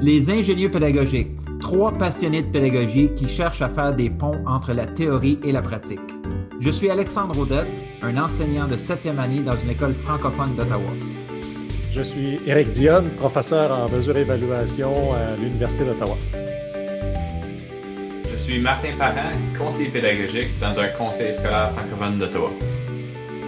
Les ingénieux pédagogiques, trois passionnés de pédagogie qui cherchent à faire des ponts entre la théorie et la pratique. Je suis Alexandre Audette, un enseignant de septième année dans une école francophone d'Ottawa. Je suis Éric Dionne, professeur en mesure et évaluation à l'Université d'Ottawa. Je suis Martin Parent, conseiller pédagogique dans un conseil scolaire francophone d'Ottawa.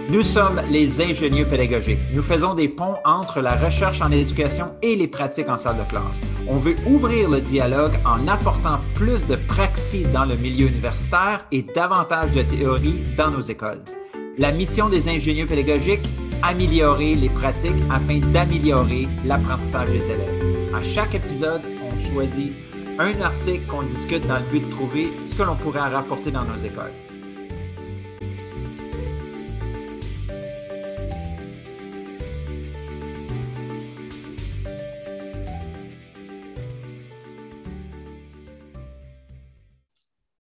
Nous sommes les ingénieux pédagogiques. Nous faisons des ponts entre la recherche en éducation et les pratiques en salle de classe. On veut ouvrir le dialogue en apportant plus de praxis dans le milieu universitaire et davantage de théorie dans nos écoles. La mission des ingénieux pédagogiques, améliorer les pratiques afin d'améliorer l'apprentissage des élèves. À chaque épisode, on choisit un article qu'on discute dans le but de trouver ce que l'on pourrait rapporter dans nos écoles.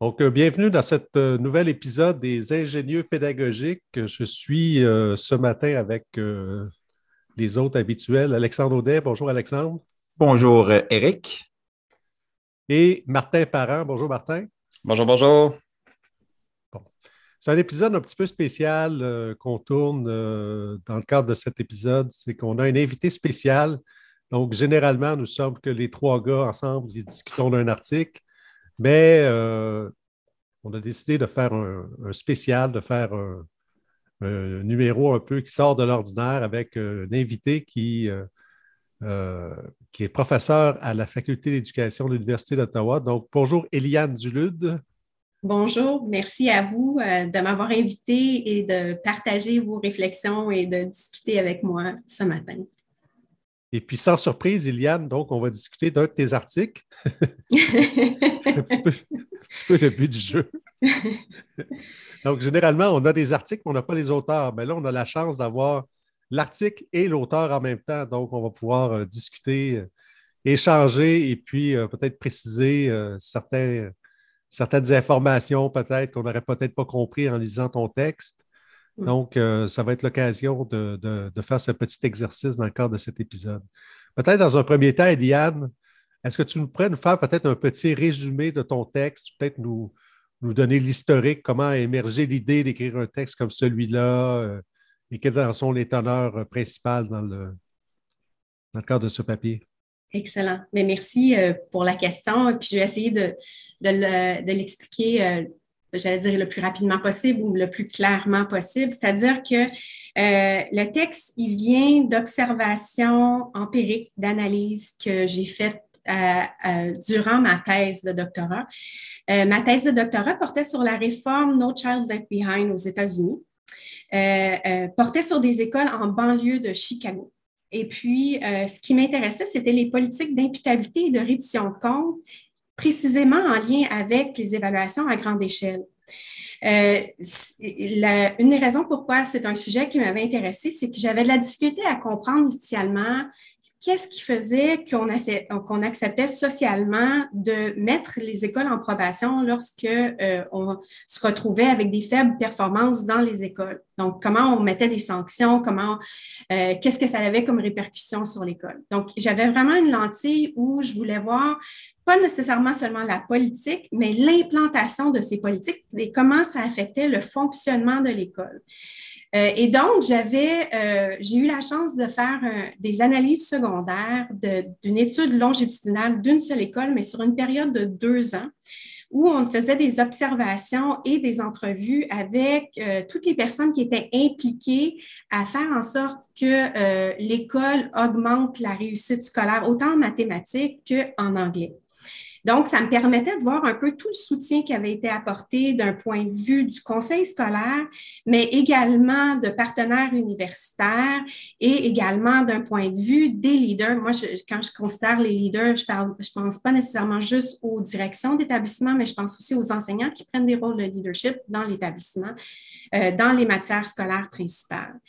Donc, euh, bienvenue dans ce euh, nouvel épisode des ingénieux pédagogiques. Je suis euh, ce matin avec les autres habituels. Alexandre Audet. Bonjour, Alexandre. Bonjour, Eric. Et Martin Parent. Bonjour, Martin. Bonjour, bonjour. C'est un épisode un petit peu spécial qu'on tourne dans le cadre de cet épisode. C'est qu'on a un invité spécial. Donc, généralement, nous sommes que les trois gars ensemble et discutons d'un article. Mais euh, on a décidé de faire un, spécial, de faire un, numéro un peu qui sort de l'ordinaire avec un invité qui, euh, euh, qui est professeur à la Faculté d'éducation de l'Université d'Ottawa. Donc, bonjour Eliane Dulude. Bonjour, merci à vous de m'avoir invité et de partager vos réflexions et de discuter avec moi ce matin. Et puis, sans surprise, Iliane, donc, on va discuter d'un de tes articles. C'est un, petit peu, le but du jeu. donc, généralement, on a des articles, mais on n'a pas les auteurs. Mais là, on a la chance d'avoir l'article et l'auteur en même temps. Donc, on va pouvoir euh, discuter, euh, échanger et puis euh, peut-être préciser certains, certaines informations, peut-être qu'on n'aurait peut-être pas compris en lisant ton texte. Donc, euh, ça va être l'occasion de, faire ce petit exercice dans le cadre de cet épisode. Peut-être dans un premier temps, Eliane, est-ce que tu nous pourrais nous faire peut-être un petit résumé de ton texte, peut-être nous, nous donner l'historique, comment a émergé l'idée d'écrire un texte comme celui-là euh, et quels sont les teneurs euh, principales dans le, dans le cadre de ce papier? Excellent. Mais merci pour la question. Puis je vais essayer de, de l'expliquer j'allais dire le plus rapidement possible ou le plus clairement possible. C'est-à-dire que euh, le texte, il vient d'observations empiriques, d'analyses que j'ai faites euh, euh, durant ma thèse de doctorat. ma thèse de doctorat portait sur la réforme No Child Left Behind aux États-Unis, portait sur des écoles en banlieue de Chicago. Et puis, ce qui m'intéressait, c'était les politiques d'imputabilité et de reddition de compte précisément en lien avec les évaluations à grande échelle. Euh, une des raisons pourquoi c'est un sujet qui m'avait intéressé, c'est que j'avais de la difficulté à comprendre initialement qu'est-ce qui faisait qu'on acceptait socialement de mettre les écoles en probation lorsque euh, on se retrouvait avec des faibles performances dans les écoles? Donc, comment on mettait des sanctions, comment, euh, qu'est-ce que ça avait comme répercussion sur l'école? Donc, j'avais vraiment une lentille où je voulais voir pas nécessairement seulement la politique, mais l'implantation de ces politiques et comment ça affectait le fonctionnement de l'école. Euh, et donc, j'avais, euh, j'ai eu la chance de faire des analyses secondaires d'une étude longitudinale d'une seule école, mais sur une période de deux ans, où on faisait des observations et des entrevues avec euh, toutes les personnes qui étaient impliquées à faire en sorte que l'école augmente la réussite scolaire, autant en mathématiques qu'en anglais. Donc, ça me permettait de voir un peu tout le soutien qui avait été apporté d'un point de vue du conseil scolaire, mais également de partenaires universitaires et également d'un point de vue des leaders. Moi, quand je considère les leaders, je ne je pense pas nécessairement juste aux directions d'établissement, mais je pense aussi aux enseignants qui prennent des rôles de leadership dans l'établissement, euh, dans les matières scolaires principales.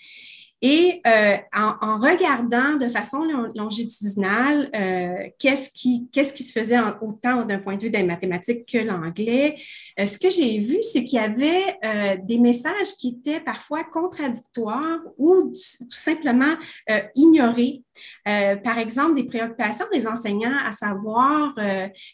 Et euh, en, regardant de façon longitudinale euh, qu'est-ce qui, qu'est-ce qui se faisait autant d'un point de vue des mathématiques que l'anglais, euh, ce que j'ai vu, c'est qu'il y avait des messages qui étaient parfois contradictoires ou tout simplement ignorés. par exemple, des préoccupations des enseignants à savoir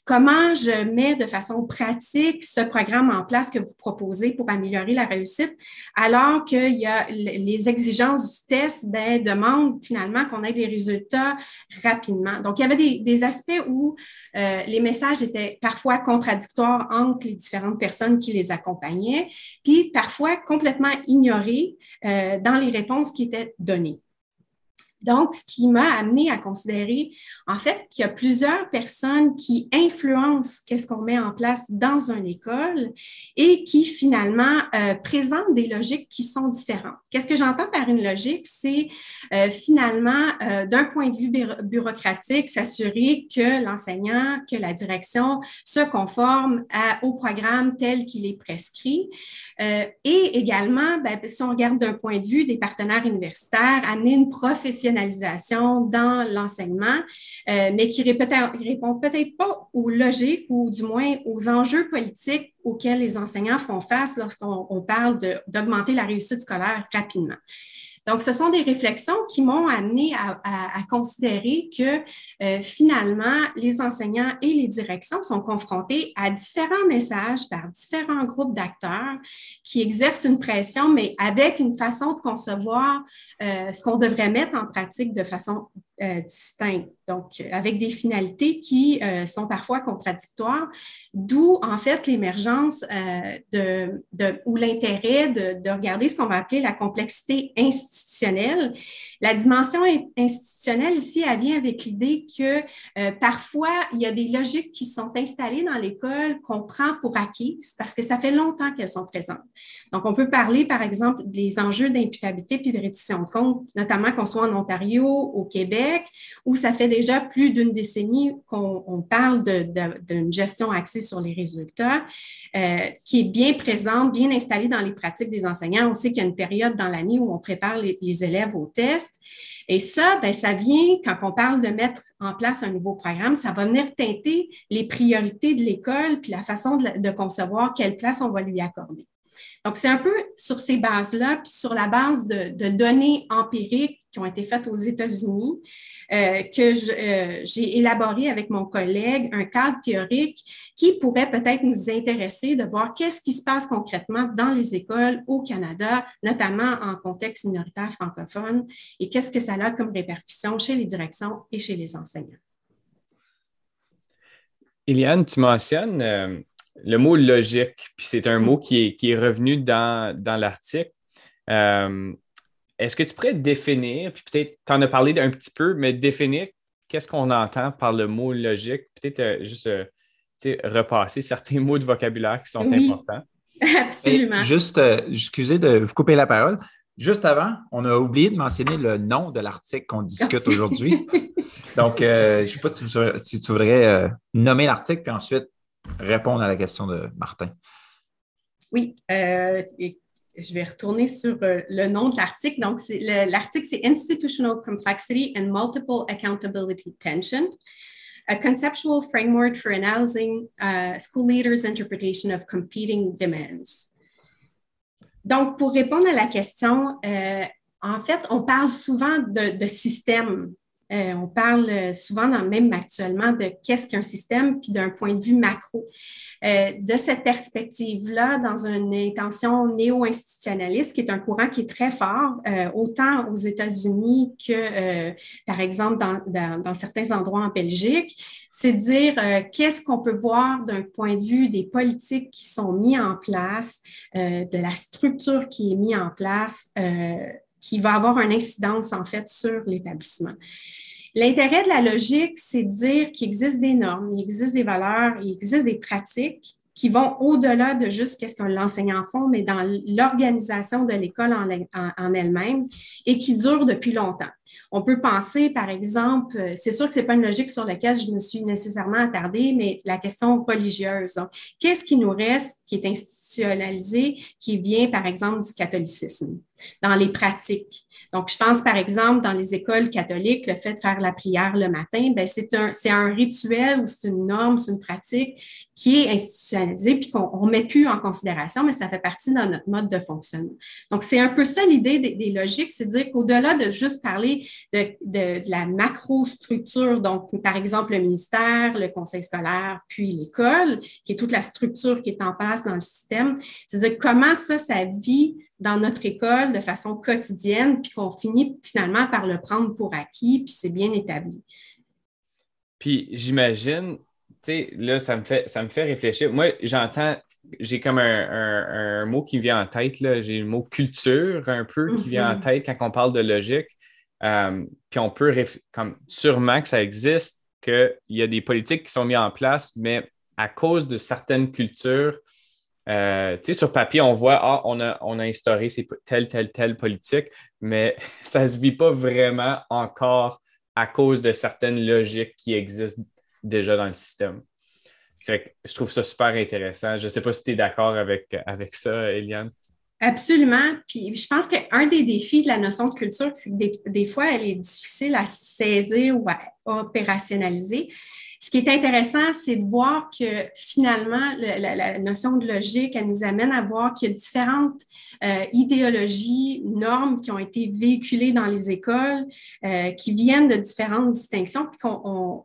comment je mets de façon pratique ce programme en place que vous proposez pour améliorer la réussite, alors qu'il y a les exigences test ben, demande finalement qu'on ait des résultats rapidement. Donc, il y avait des, aspects où euh, les messages étaient parfois contradictoires entre les différentes personnes qui les accompagnaient, puis parfois complètement ignorés euh, dans les réponses qui étaient données. Donc, ce qui m'a amené à considérer, en fait, qu'il y a plusieurs personnes qui influencent qu'est-ce qu'on met en place dans une école et qui finalement euh, présentent des logiques qui sont différentes. Qu'est-ce que j'entends par une logique? C'est euh, finalement, euh, d'un point de vue bureaucratique, s'assurer que l'enseignant, que la direction se conforme au programme tel qu'il est prescrit. et également, ben, si on regarde d'un point de vue des partenaires universitaires, amener une professionnalisation dans l'enseignement, euh, mais qui répond peut-être pas aux logiques ou du moins aux enjeux politiques auxquels les enseignants font face lorsqu'on parle d'augmenter la réussite scolaire rapidement. Donc, ce sont des réflexions qui m'ont amené à, considérer que euh, finalement, les enseignants et les directions sont confrontés à différents messages par différents groupes d'acteurs qui exercent une pression, mais avec une façon de concevoir euh, ce qu'on devrait mettre en pratique de façon euh, distinctes, donc avec des finalités qui euh, sont parfois contradictoires, d'où en fait l'émergence euh, de, de, ou l'intérêt de, de, regarder ce qu'on va appeler la complexité institutionnelle. La dimension institutionnelle ici, elle vient avec l'idée que parfois il y a des logiques qui sont installées dans l'école qu'on prend pour acquises parce que ça fait longtemps qu'elles sont présentes. Donc on peut parler par exemple des enjeux d'imputabilité puis de reddition de compte, notamment qu'on soit en Ontario, au Québec où ça fait déjà plus d'une décennie qu'on parle d'une gestion axée sur les résultats, euh, qui est bien présente, bien installée dans les pratiques des enseignants. On sait qu'il y a une période dans l'année où on prépare les, élèves aux tests. Et ça, ben, ça vient, quand on parle de mettre en place un nouveau programme, ça va venir teinter les priorités de l'école puis la façon de, de concevoir quelle place on va lui accorder. Donc, c'est un peu sur ces bases-là, puis sur la base de, données empiriques qui ont été faites aux États-Unis, euh, que euh, j'ai élaboré avec mon collègue un cadre théorique qui pourrait peut-être nous intéresser de voir qu'est-ce qui se passe concrètement dans les écoles au Canada, notamment en contexte minoritaire francophone, et qu'est-ce que ça a comme répercussion chez les directions et chez les enseignants. Eliane, tu mentionnes euh, le mot logique, puis c'est un mot qui est, qui est revenu dans, dans l'article. Euh, est-ce que tu pourrais définir, puis peut-être tu en as parlé un petit peu, mais définir qu'est-ce qu'on entend par le mot logique, peut-être euh, juste euh, repasser certains mots de vocabulaire qui sont importants. Absolument. juste, excusez de vous couper la parole. Juste avant, on a oublié de mentionner le nom de l'article qu'on discute aujourd'hui. Donc, je ne sais pas si, tu voudrais nommer l'article, puis ensuite répondre à la question de Martin. Oui, euh, je vais retourner sur euh, le nom de l'article. Donc, l'article, c'est Institutional Complexity and Multiple Accountability Tension, a conceptual framework for analyzing uh, school leaders' interpretation of competing demands. Donc, pour répondre à la question, euh, en fait, on parle souvent de, de système euh, on parle euh, souvent, dans, même actuellement, de qu'est-ce qu'un système, puis d'un point de vue macro. Euh, de cette perspective-là, dans une intention néo-institutionnaliste, qui est un courant qui est très fort, autant aux États-Unis que, par exemple, dans, certains endroits en Belgique, c'est dire qu'est-ce qu'on peut voir d'un point de vue des politiques qui sont mises en place, de la structure qui est mise en place qui va avoir une incidence en fait sur l'établissement. L'intérêt de la logique, c'est de dire qu'il existe des normes, il existe des valeurs, il existe des pratiques qui vont au-delà de juste qu'est-ce que l'enseignant fait, mais dans l'organisation de l'école en, elle-même et qui durent depuis longtemps. On peut penser, par exemple, c'est sûr que c'est pas une logique sur laquelle je me suis nécessairement attardée, mais la question religieuse. Qu'est-ce qui nous reste qui est institutionnalisé, qui vient, par exemple, du catholicisme? Dans les pratiques. Donc, je pense par exemple dans les écoles catholiques, le fait de faire la prière le matin, ben c'est un, un rituel ou c'est une norme, c'est une pratique qui est institutionnalisée puis qu'on ne met plus en considération, mais ça fait partie dans notre mode de fonctionnement. Donc, c'est un peu ça l'idée des, logiques, c'est de dire qu'au-delà de juste parler de, de, de la macro-structure, donc par exemple le ministère, le conseil scolaire, puis l'école, qui est toute la structure qui est en place dans le système, c'est de dire comment ça, ça vit dans notre école de façon quotidienne, puis qu'on finit finalement par le prendre pour acquis, puis c'est bien établi. Puis j'imagine, tu sais, là, ça me, fait, ça me fait réfléchir. Moi, j'entends, j'ai comme un, mot qui vient en tête, là, j'ai le mot culture un peu qui vient en mm-hmm. tête quand on parle de logique. Euh, puis on peut, comme sûrement que ça existe, qu'il y a des politiques qui sont mises en place, mais à cause de certaines cultures, euh, sur papier, on voit, ah, on a, on a instauré telle, telle, telle politique, mais ça ne se vit pas vraiment encore à cause de certaines logiques qui existent déjà dans le système. je trouve ça super intéressant. Je ne sais pas si tu es d'accord avec, avec ça, Eliane. Absolument. Puis je pense qu'un des défis de la notion de culture, c'est que des, des, fois, elle est difficile à saisir ou à opérationnaliser. Ce qui est intéressant, c'est de voir que finalement, la, notion de logique, elle nous amène à voir qu'il y a différentes euh, idéologies, normes qui ont été véhiculées dans les écoles, euh, qui viennent de différentes distinctions, puis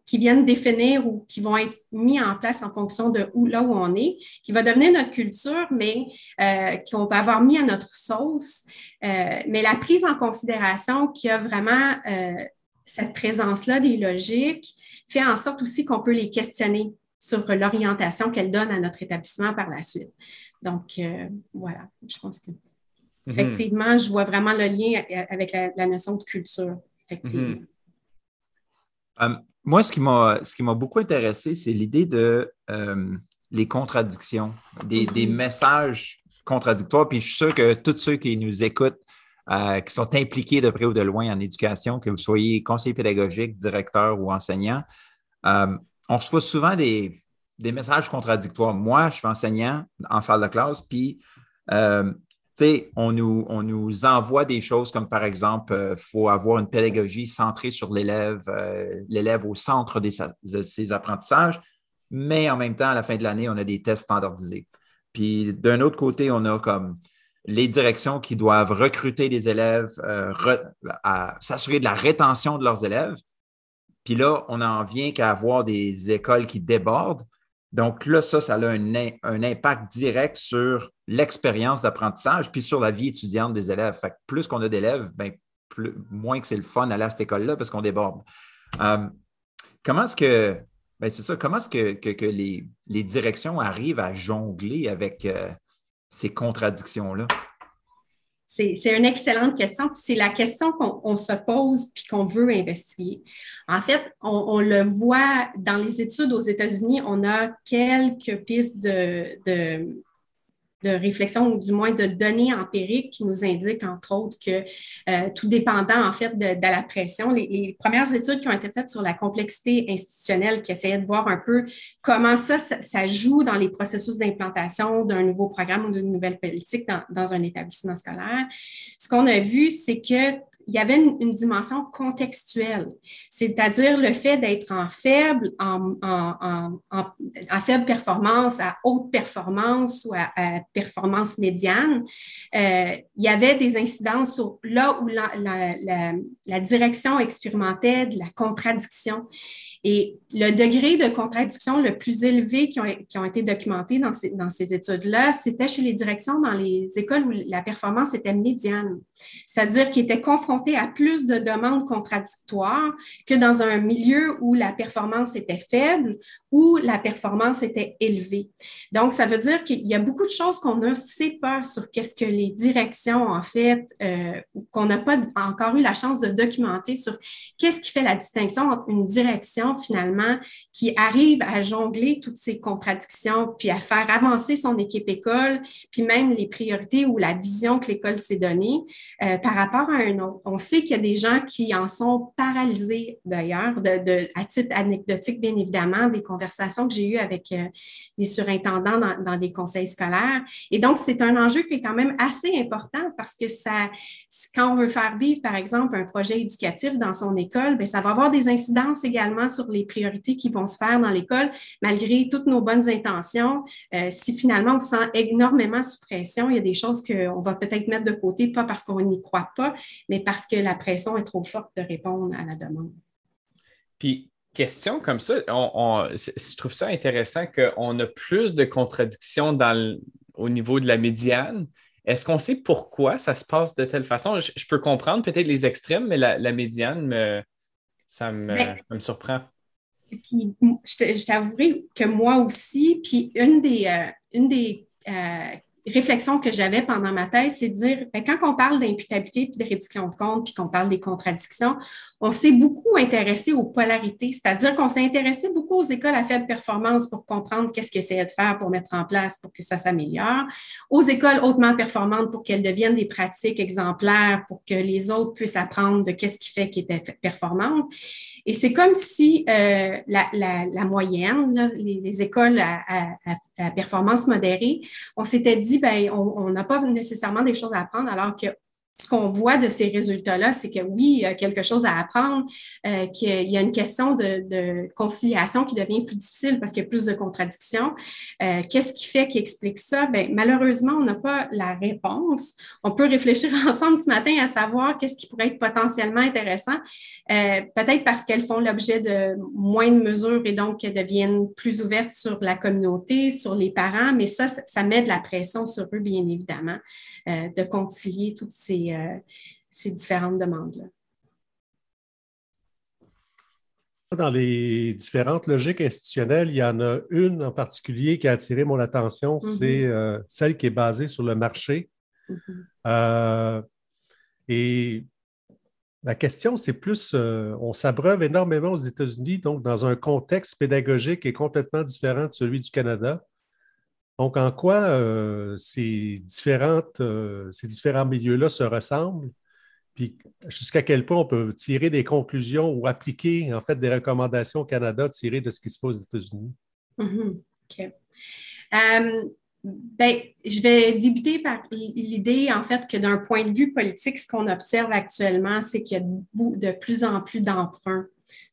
qui viennent définir ou qui vont être mis en place en fonction de où, là où on est, qui va devenir notre culture, mais euh, qu'on va avoir mis à notre sauce. mais la prise en considération qui a vraiment cette présence-là des logiques, fait en sorte aussi qu'on peut les questionner sur l'orientation qu'elles donnent à notre établissement par la suite. Donc, euh, voilà, je pense que mhm. effectivement, je vois vraiment le lien avec la, notion de culture, effectivement. Mhm. Euh, moi, ce qui m'a beaucoup intéressé, c'est l'idée de euh, les contradictions, des, des, mhm. messages contradictoires. Puis je suis sûr que tous ceux qui nous écoutent, qui sont impliqués de près ou de loin en éducation, que vous soyez conseiller pédagogique, directeur ou enseignant, euh, on reçoit souvent des, messages contradictoires. Moi, je suis enseignant en salle de classe, puis euh, on nous, on nous envoie des choses comme par exemple, il euh, faut avoir une pédagogie centrée sur l'élève, l'élève au centre de ses apprentissages, mais en même temps, à la fin de l'année, on a des tests standardisés. Puis d'un autre côté, on a comme les directions qui doivent recruter des élèves, s'assurer de la rétention de leurs élèves. Puis là, on n'en vient qu'à avoir des écoles qui débordent. Donc là, ça, ça a un, impact direct sur l'expérience d'apprentissage puis sur la vie étudiante des élèves. Fait que plus qu'on a d'élèves, ben, moins que c'est le fun d'aller à cette école-là parce qu'on déborde. Euh, comment est-ce que, ben c'est ça, comment est-ce que, les, directions arrivent à jongler avec euh, ces contradictions-là? C'est une excellente question, c'est la question qu'on se pose puis qu'on veut investiguer. En fait, on, le voit dans les études aux États-Unis, on a quelques pistes de réflexion ou du moins de données empiriques qui nous indiquent, entre autres, que euh, tout dépendant, en fait, de, la pression, les, premières études qui ont été faites sur la complexité institutionnelle, qui essayaient de voir un peu comment ça, ça, joue dans les processus d'implantation d'un nouveau programme ou d'une nouvelle politique dans, dans un établissement scolaire. Ce qu'on a vu, c'est que il y avait une, dimension contextuelle, c'est-à-dire le fait d'être en faible, en, faible performance, à haute performance ou à, performance médiane. Euh, il y avait des incidences là où la, la direction expérimentait de la contradiction. Et le degré de contradiction le plus élevé qui ont, qui ont été documentés dans ces, dans ces études-là, c'était chez les directions dans les écoles où la performance était médiane, c'est-à-dire qu'ils étaient confrontés à plus de demandes contradictoires que dans un milieu où la performance était faible ou la performance était élevée. Donc, ça veut dire qu'il y a beaucoup de choses qu'on a assez peur sur qu'est-ce que les directions, en fait, euh, qu'on n'a pas encore eu la chance de documenter sur qu'est-ce qui fait la distinction entre une direction finalement qui arrive à jongler toutes ces contradictions, puis à faire avancer son équipe école, puis même les priorités ou la vision que l'école s'est donnée euh, par rapport à un autre. On sait qu'il y a des gens qui en sont paralysés d'ailleurs, à titre anecdotique bien évidemment, des conversations que j'ai eues avec euh, des surintendants dans, dans des conseils scolaires. Et donc, c'est un enjeu qui est quand même assez important parce que ça, quand on veut faire vivre, par exemple, un projet éducatif dans son école, bien, ça va avoir des incidences également sur les priorités qui vont se faire dans l'école, malgré toutes nos bonnes intentions. Euh, si finalement on se sent énormément sous pression, il y a des choses qu'on va peut-être mettre de côté, pas parce qu'on n'y croit pas, mais parce que la pression est trop forte de répondre à la demande. Puis, question comme ça, je trouve ça intéressant qu'on a plus de contradictions dans au niveau de la médiane, est-ce qu'on sait pourquoi ça se passe de telle façon? Je, peux comprendre peut-être les extrêmes, mais la, médiane, ça, me, me, surprend. Puis, je t'avouerai que moi aussi, puis une des, euh, une des euh, réflexion que j'avais pendant ma thèse, c'est de dire, ben, quand on parle d'imputabilité puis de réduction de compte, puis qu'on parle des contradictions, on s'est beaucoup intéressé aux polarités, c'est-à-dire qu'on s'est intéressé beaucoup aux écoles à faible performance pour comprendre qu'est-ce qu'elles essayaient de faire pour mettre en place pour que ça s'améliore, aux écoles hautement performantes pour qu'elles deviennent des pratiques exemplaires, pour que les autres puissent apprendre de qu'est-ce qui fait qu'elles étaient performantes. Et c'est comme si euh, la, la, la, moyenne, les, les, écoles à, à, à, performance modérée, on s'était dit, ben, on n'a pas nécessairement des choses à apprendre, alors que ce qu'on voit de ces résultats-là, c'est que oui, il y a quelque chose à apprendre, euh, qu'il y a une question de, conciliation qui devient plus difficile parce qu'il y a plus de contradictions. Euh, qu'est-ce qui fait qui explique ça? Bien, malheureusement, on n'a pas la réponse. On peut réfléchir ensemble ce matin à savoir qu'est-ce qui pourrait être potentiellement intéressant. Euh, peut-être parce qu'elles font l'objet de moins de mesures et donc qu'elles deviennent plus ouvertes sur la communauté, sur les parents, mais ça, ça met de la pression sur eux, bien évidemment, de concilier toutes ces euh, ces, différentes demandes-là. Dans les différentes logiques institutionnelles, il y en a une en particulier qui a attiré mon attention, mm-hmm. c'est euh, celle qui est basée sur le marché. Mm-hmm. Euh, et la question, c'est plus, on s'abreuve énormément aux États-Unis, donc dans un contexte pédagogique qui est complètement différent de celui du Canada. Donc, en quoi euh, ces, différentes, euh, ces différents milieux-là se ressemblent? Puis jusqu'à quel point on peut tirer des conclusions ou appliquer en fait des recommandations au Canada tirées de ce qui se passe aux États-Unis? Mm-hmm. OK. Euh, ben, je vais débuter par l'idée, en fait, que d'un point de vue politique, ce qu'on observe actuellement, c'est qu'il y a de plus en plus d'emprunts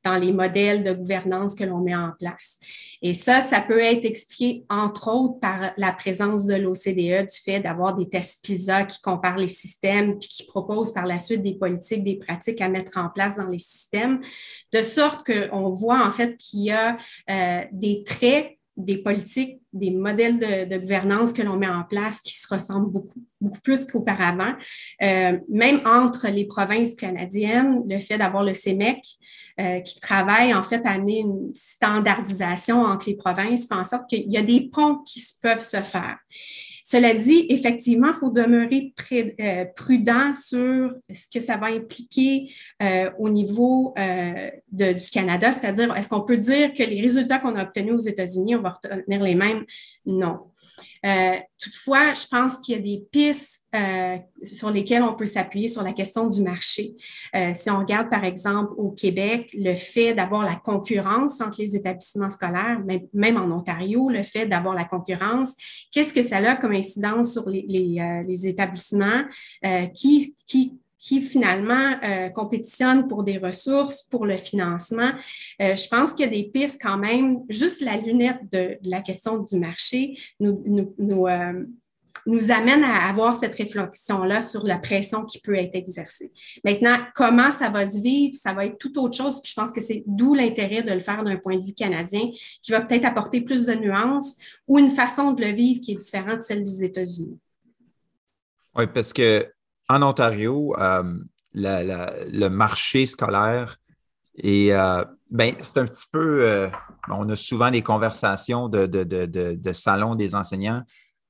dans les modèles de gouvernance que l'on met en place. Et ça, ça peut être expliqué, entre autres, par la présence de l'OCDE, du fait d'avoir des tests PISA qui comparent les systèmes, puis qui proposent par la suite des politiques, des pratiques à mettre en place dans les systèmes, de sorte qu'on voit en fait qu'il y a euh, des traits des politiques, des modèles de, gouvernance que l'on met en place qui se ressemblent beaucoup, plus qu'auparavant. Euh, même entre les provinces canadiennes, le fait d'avoir le CEMEC euh, qui travaille en fait à amener une standardisation entre les provinces fait en sorte qu'il y a des ponts qui peuvent se faire. Cela dit, effectivement, il faut demeurer euh, prudent sur ce que ça va impliquer euh, au niveau euh, du Canada, c'est-à-dire est-ce qu'on peut dire que les résultats qu'on a obtenus aux États-Unis, on va retenir les mêmes? Non. Euh, toutefois, je pense qu'il y a des pistes euh, sur lesquelles on peut s'appuyer sur la question du marché. Euh, si on regarde, par exemple, au Québec, le fait d'avoir la concurrence entre les établissements scolaires, même, en Ontario, le fait d'avoir la concurrence, qu'est-ce que ça a comme incidence sur les, les, les établissements qui, qui qui finalement euh, compétitionnent pour des ressources, pour le financement. Euh, je pense qu'il y a des pistes quand même, juste la lunette de, la question du marché nous, euh, nous amène à avoir cette réflexion-là sur la pression qui peut être exercée. Maintenant, comment ça va se vivre, ça va être tout autre chose. Je pense que c'est d'où l'intérêt de le faire d'un point de vue canadien, qui va peut-être apporter plus de nuances ou une façon de le vivre qui est différente de celle des États-Unis. Oui, parce que en Ontario, euh, le marché scolaire et euh, ben, c'est un petit peu, euh, on a souvent des conversations de, de, salon des enseignants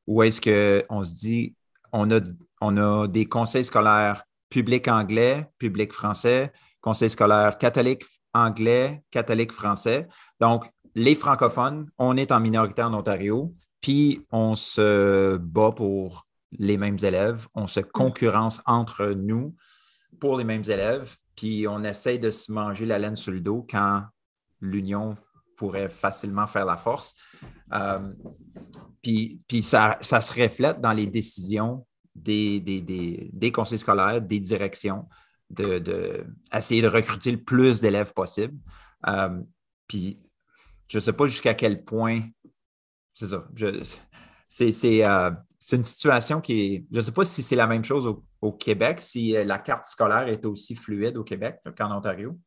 où est-ce qu'on se dit, on a, on a des conseils scolaires publics anglais, publics français, conseils scolaires catholiques anglais, catholique, français. Donc, les francophones, on est en minorité en Ontario, puis on se bat pour les mêmes élèves, on se concurrence entre nous pour les mêmes élèves, puis on essaye de se manger la laine sur le dos quand l'union pourrait facilement faire la force. Euh, puis, ça, se reflète dans les décisions des, des, conseils scolaires, des directions, d'essayer de, essayer de, recruter le plus d'élèves possible. Euh, puis je ne sais pas jusqu'à quel point. C'est ça. Euh, c'est une situation qui est. Je ne sais pas si c'est la même chose au, Québec, si euh, la carte scolaire est aussi fluide au Québec qu'en Ontario.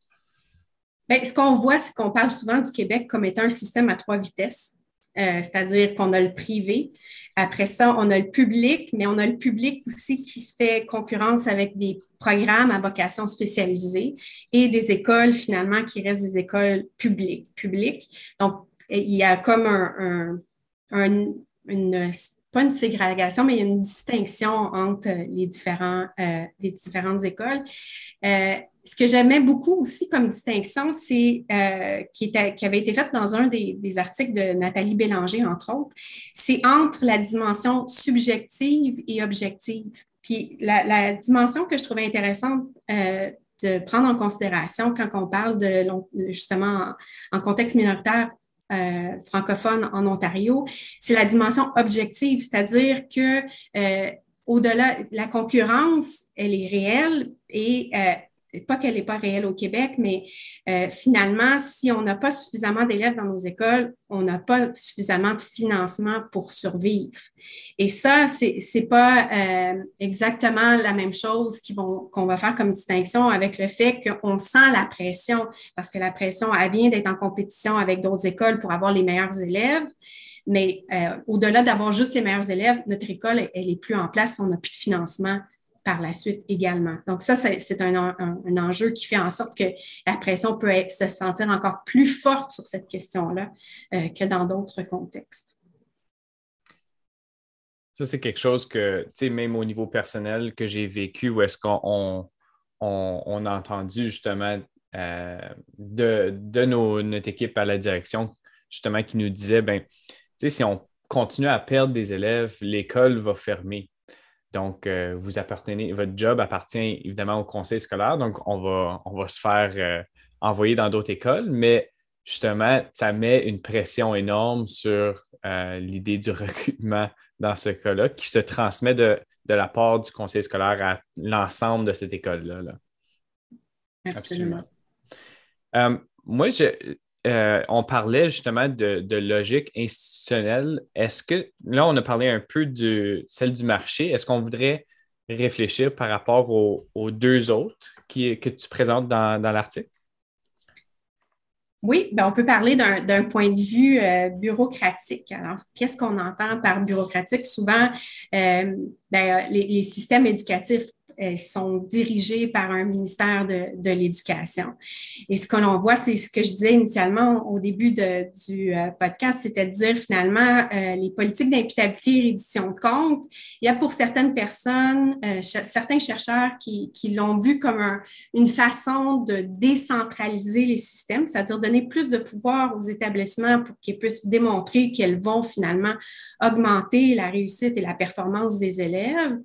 Bien, ce qu'on voit, c'est qu'on parle souvent du Québec comme étant un système à trois vitesses. Euh, c'est-à-dire qu'on a le privé. Après ça, on a le public, mais on a le public aussi qui se fait concurrence avec des programmes à vocation spécialisée et des écoles finalement qui restent des écoles publiques. publiques. Donc, il y a comme un, une, pas une ségrégation, mais il y a une distinction entre les, différents, euh, les différentes écoles. Euh, ce que j'aimais beaucoup aussi comme distinction, c'est euh, qui, qui, avait été faite dans un des, articles de Nathalie Bélanger, entre autres, c'est entre la dimension subjective et objective. Puis la, dimension que je trouvais intéressante euh, de prendre en considération quand on parle de justement en, contexte minoritaire euh, francophone en Ontario, c'est la dimension objective, c'est-à-dire que au-delà, la concurrence, elle est réelle et pas qu'elle n'est pas réelle au Québec, mais euh, finalement, si on n'a pas suffisamment d'élèves dans nos écoles, on n'a pas suffisamment de financement pour survivre. Et ça, c'est n'est pas euh, exactement la même chose qu'on va faire comme distinction avec le fait qu'on sent la pression, parce que la pression, elle vient d'être en compétition avec d'autres écoles pour avoir les meilleurs élèves. Mais euh, au-delà d'avoir juste les meilleurs élèves, notre école, elle n'est plus en place on n'a plus de financement par la suite également. Donc ça, c'est un, enjeu qui fait en sorte que la pression peut se sentir encore plus forte sur cette question-là euh, que dans d'autres contextes. Ça, c'est quelque chose que, tu sais, même au niveau personnel que j'ai vécu, où est-ce qu'on on, a entendu justement euh, de, de notre équipe à la direction, justement, qui nous disait, ben, tu sais, si on continue à perdre des élèves, l'école va fermer. Donc, euh, vous appartenez, votre job appartient évidemment au conseil scolaire, donc on va, on va se faire euh, envoyer dans d'autres écoles, mais justement, ça met une pression énorme sur euh, l'idée du recrutement dans ce cas-là, qui se transmet de, la part du conseil scolaire à l'ensemble de cette école-là. Absolument. moi, je, euh, on parlait justement de, logique institutionnelle. Est-ce que là, on a parlé un peu de celle du marché. Est-ce qu'on voudrait réfléchir par rapport aux, deux autres qui, que tu présentes dans, l'article? Oui, ben on peut parler d'un point de vue euh, bureaucratique. Alors, qu'est-ce qu'on entend par bureaucratique? Souvent, euh, ben, les, systèmes éducatifs euh, sont dirigés par un ministère de, l'Éducation. Et ce que l'on voit, c'est ce que je disais initialement au début de, du euh, podcast, c'était de dire finalement euh, les politiques d'imputabilité et reddition de compte. Il y a pour certaines personnes, certains chercheurs qui, qui l'ont vu comme un, une façon de décentraliser les systèmes, c'est-à-dire donner plus de pouvoir aux établissements pour qu'ils puissent démontrer qu'elles vont finalement augmenter la réussite et la performance des élèves.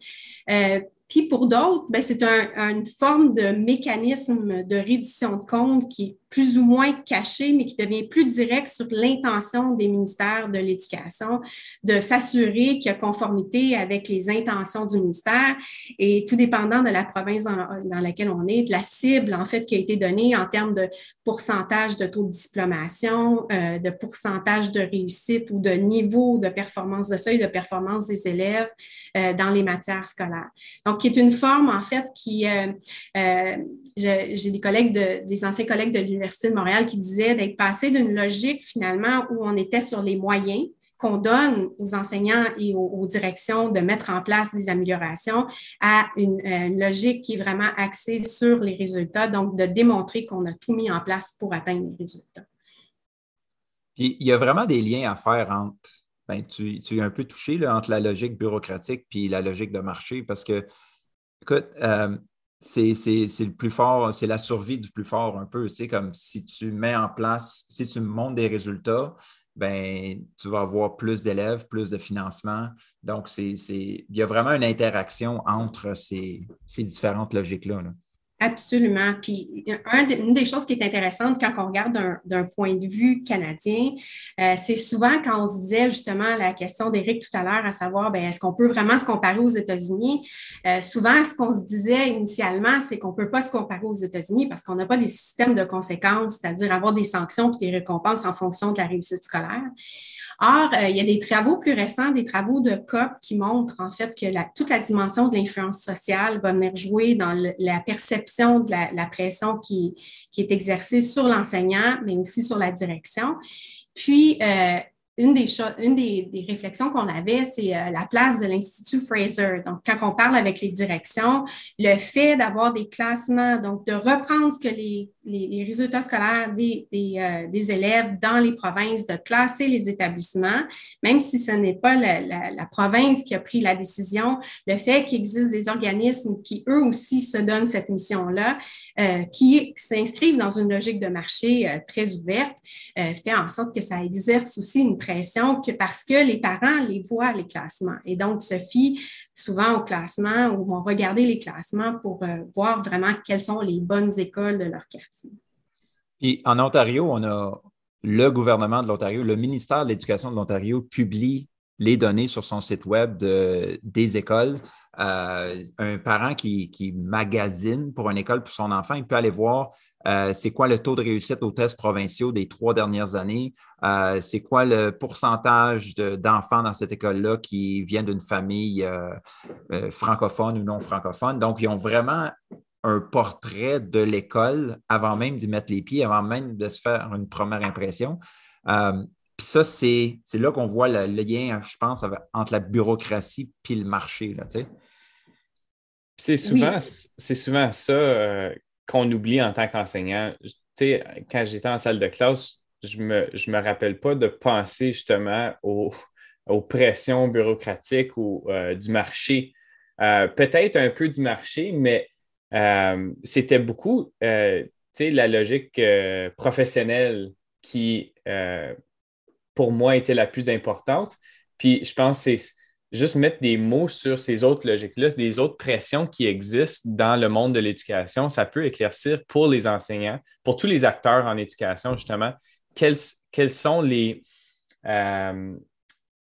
Puis pour d'autres, ben, c'est un, une forme de mécanisme de reddition de compte qui plus ou moins caché, mais qui devient plus direct sur l'intention des ministères de l'Éducation de s'assurer qu'il y a conformité avec les intentions du ministère et tout dépendant de la province dans, laquelle on est, de la cible en fait qui a été donnée en termes de pourcentage de taux de diplomation, euh, de pourcentage de réussite ou de niveau de performance, de seuil de performance des élèves euh, dans les matières scolaires. Donc, qui est une forme en fait qui, euh, j'ai des collègues, de, des anciens collègues de l'Université de Montréal qui disait d'être passé d'une logique finalement où on était sur les moyens qu'on donne aux enseignants et aux, directions de mettre en place des améliorations à une, une, logique qui est vraiment axée sur les résultats, donc de démontrer qu'on a tout mis en place pour atteindre les résultats. il y a vraiment des liens à faire entre, ben, tu, tu es un peu touché là, entre la logique bureaucratique puis la logique de marché parce que, écoute, euh, c'est le plus fort, c'est la survie du plus fort un peu. Sais, comme si tu mets en place, si tu montes des résultats, ben, tu vas avoir plus d'élèves, plus de financement. Donc, c'est, il y a vraiment une interaction entre ces, ces différentes logiques-là. là Absolument. Puis une des choses qui est intéressante quand on regarde d'un point de vue canadien, euh, c'est souvent quand on se disait justement la question d'Éric tout à l'heure, à savoir ben, est-ce qu'on peut vraiment se comparer aux États-Unis? Euh, souvent, ce qu'on se disait initialement, c'est qu'on ne peut pas se comparer aux États-Unis parce qu'on n'a pas des systèmes de conséquences, c'est-à-dire avoir des sanctions et des récompenses en fonction de la réussite scolaire. Or, euh, il y a des travaux plus récents, des travaux de COP qui montrent en fait que toute la dimension de l'influence sociale va venir jouer dans la perception de la, pression qui, est exercée sur l'enseignant, mais aussi sur la direction. Puis, euh, une des, une des, réflexions qu'on avait, c'est euh, la place de l'Institut Fraser. Donc, quand on parle avec les directions, le fait d'avoir des classements, donc de reprendre ce que les, les, résultats scolaires des, euh, des, élèves dans les provinces, de classer les établissements, même si ce n'est pas la, la, province qui a pris la décision, le fait qu'il existe des organismes qui, eux aussi, se donnent cette mission-là, euh, qui s'inscrivent dans une logique de marché très ouverte, fait en sorte que ça exerce aussi une que parce que les parents les voient, les classements, et donc se fient souvent au classement ou vont regarder les classements pour euh, voir vraiment quelles sont les bonnes écoles de leur quartier. Et en Ontario, on a le gouvernement de l'Ontario, le ministère de l'Éducation de l'Ontario publie les données sur son site web des écoles. Euh, un parent qui, qui, magasine pour une école pour son enfant, il peut aller voir euh, c'est quoi le taux de réussite aux tests provinciaux des trois dernières années, euh, c'est quoi le pourcentage d'enfants dans cette école-là qui viennent d'une famille euh, francophone ou non francophone? Donc, ils ont vraiment un portrait de l'école avant même d'y mettre les pieds, avant même de se faire une première impression. Puis ça, c'est là qu'on voit le, lien, je pense, entre la bureaucratie et le marché. Là, c'est souvent, souvent ça qu'on oublie en tant qu'enseignant. Tu sais, quand j'étais en salle de classe, je me, je me rappelle pas de penser justement aux, pressions bureaucratiques ou euh, du marché. Euh, peut-être un peu du marché, mais euh, c'était beaucoup la logique professionnelle qui, pour moi, était la plus importante. Puis je pense que c'est juste mettre des mots sur ces autres logiques-là, des autres pressions qui existent dans le monde de l'éducation, ça peut éclaircir pour les enseignants, pour tous les acteurs en éducation, justement, quelles, sont, les, euh,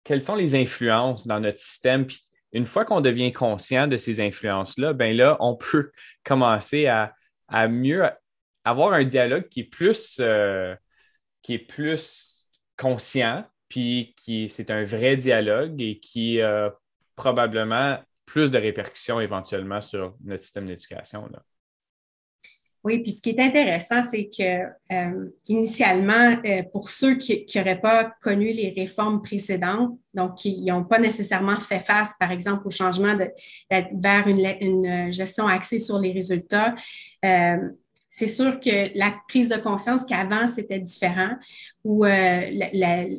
quelles sont les influences dans notre système. Une fois qu'on devient conscient de ces influences-là, ben là, on peut commencer à, mieux avoir un dialogue qui est plus, euh, qui est plus conscient, puis qui c'est un vrai dialogue et qui a probablement plus de répercussions éventuellement sur notre système d'éducation. Oui, puis ce qui est intéressant, c'est que euh, initialement, euh, pour ceux qui n'auraient pas connu les réformes précédentes, donc qui n'ont pas nécessairement fait face, par exemple, au changement vers une, une, gestion axée sur les résultats, euh, c'est sûr que la prise de conscience qu'avant, c'était différent, où euh,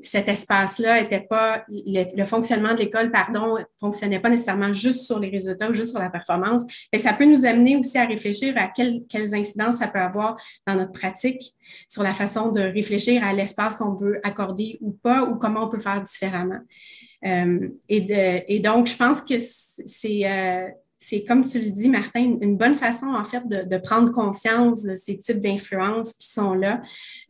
cet espace-là n'était pas, le, fonctionnement de l'école, pardon, fonctionnait pas nécessairement juste sur les résultats ou juste sur la performance. Mais ça peut nous amener aussi à réfléchir à quelles incidences ça peut avoir dans notre pratique, sur la façon de réfléchir à l'espace qu'on veut accorder ou pas, ou comment on peut faire différemment. Euh, et, et donc, je pense que c'est euh, c'est comme tu le dis, Martin, une bonne façon en fait de, prendre conscience de ces types d'influences qui sont là,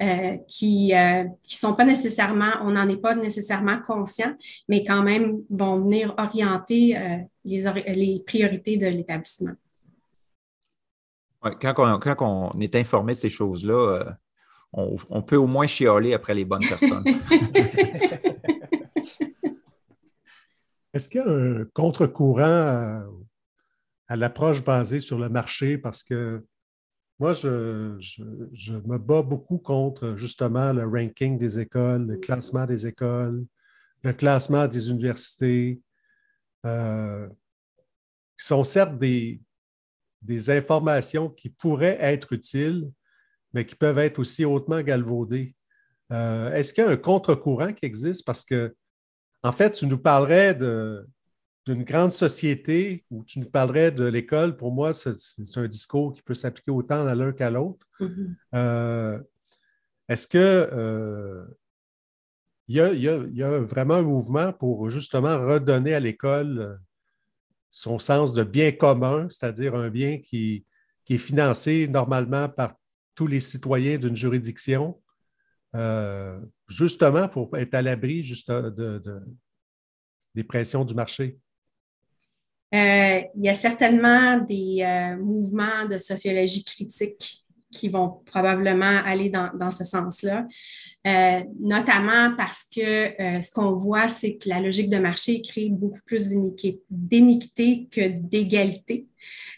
euh, qui ne euh, sont pas nécessairement, on n'en est pas nécessairement conscient, mais quand même vont venir orienter euh, les, les, priorités de l'établissement. quand, on, quand, on, est informé de ces choses-là, on, on, peut au moins chialer après les bonnes personnes. Est-ce qu'il y a un contre-courant à l'approche basée sur le marché parce que moi, je, me bats beaucoup contre justement le ranking des écoles, le classement des écoles, le classement des universités, euh, qui sont certes des, des informations qui pourraient être utiles, mais qui peuvent être aussi hautement galvaudées. Euh, est-ce qu'il y a un contre-courant qui existe? Parce que, en fait, tu nous parlerais de, d'une grande société où tu nous parlerais de l'école, pour moi, c'est un discours qui peut s'appliquer autant à l'un qu'à l'autre. Mhm. Euh, est-ce que euh, il, y a, vraiment un mouvement pour justement redonner à l'école euh, son sens de bien commun, c'est-à-dire un bien qui, est financé normalement par tous les citoyens d'une juridiction, justement pour être à l'abri de, des pressions du marché? Euh, il y a certainement des euh, mouvements de sociologie critique qui vont probablement aller dans, ce sens-là, euh, notamment parce que ce qu'on voit, c'est que la logique de marché crée beaucoup plus d'iniquité que d'égalité.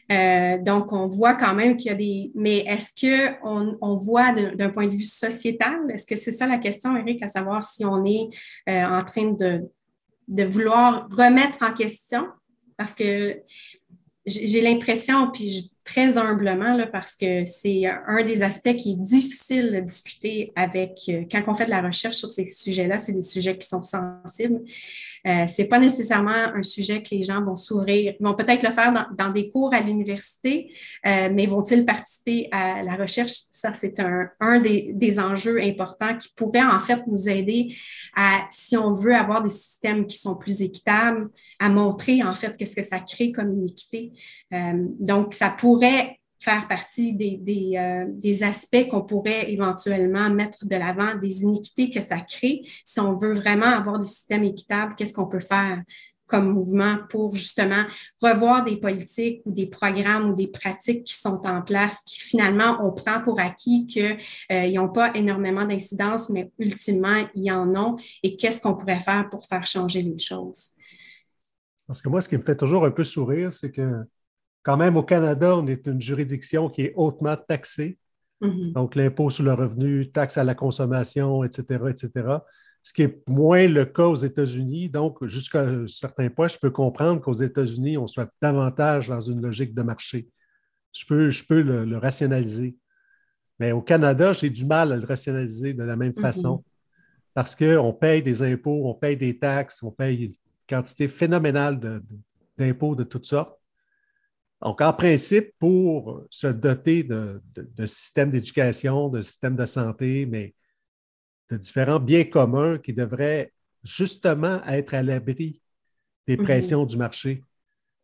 donc, on voit quand même qu'il y a des... Mais est-ce qu'on on voit d'un point de vue sociétal, est-ce que c'est ça la question, Eric, à savoir si on est en train de vouloir remettre en question parce que j'ai l'impression, puis très humblement, là, parce que c'est un des aspects qui est difficile de discuter avec, euh, quand on fait de la recherche sur ces sujets-là, c'est des sujets qui sont sensibles. Euh, c'est pas nécessairement un sujet que les gens vont sourire. Ils vont peut-être le faire dans, des cours à l'université, euh, mais vont-ils participer à la recherche? Ça, c'est un, un des, des, enjeux importants qui pourrait en fait nous aider à, si on veut avoir des systèmes qui sont plus équitables, à montrer en fait qu'est-ce que ça crée comme inéquité. Euh, donc, ça pourrait faire partie des, euh, des, aspects qu'on pourrait éventuellement mettre de l'avant, des iniquités que ça crée. Si on veut vraiment avoir des systèmes équitables, qu'est-ce qu'on peut faire comme mouvement pour justement revoir des politiques ou des programmes ou des pratiques qui sont en place, qui finalement on prend pour acquis qu'ils euh, n'ont pas énormément d'incidence, mais ultimement, ils en ont. Et qu'est-ce qu'on pourrait faire pour faire changer les choses? Parce que moi, ce qui me fait toujours un peu sourire, c'est que quand même, au Canada, on est une juridiction qui est hautement taxée. Mm-hmm. Donc, l'impôt sur le revenu, taxe à la consommation, etc., etc. Ce qui est moins le cas aux États-Unis. Donc, jusqu'à un certain point, je peux comprendre qu'aux États-Unis, on soit davantage dans une logique de marché. Je peux, je peux le, rationaliser. Mais au Canada, j'ai du mal à le rationaliser de la même Mm-hmm. façon parce qu'on paye des impôts, on paye des taxes, on paye une quantité phénoménale d'impôts de toutes sortes. Donc, en principe, pour se doter de, systèmes d'éducation, de systèmes de santé, mais de différents biens communs qui devraient justement être à l'abri des Mhm. pressions du marché.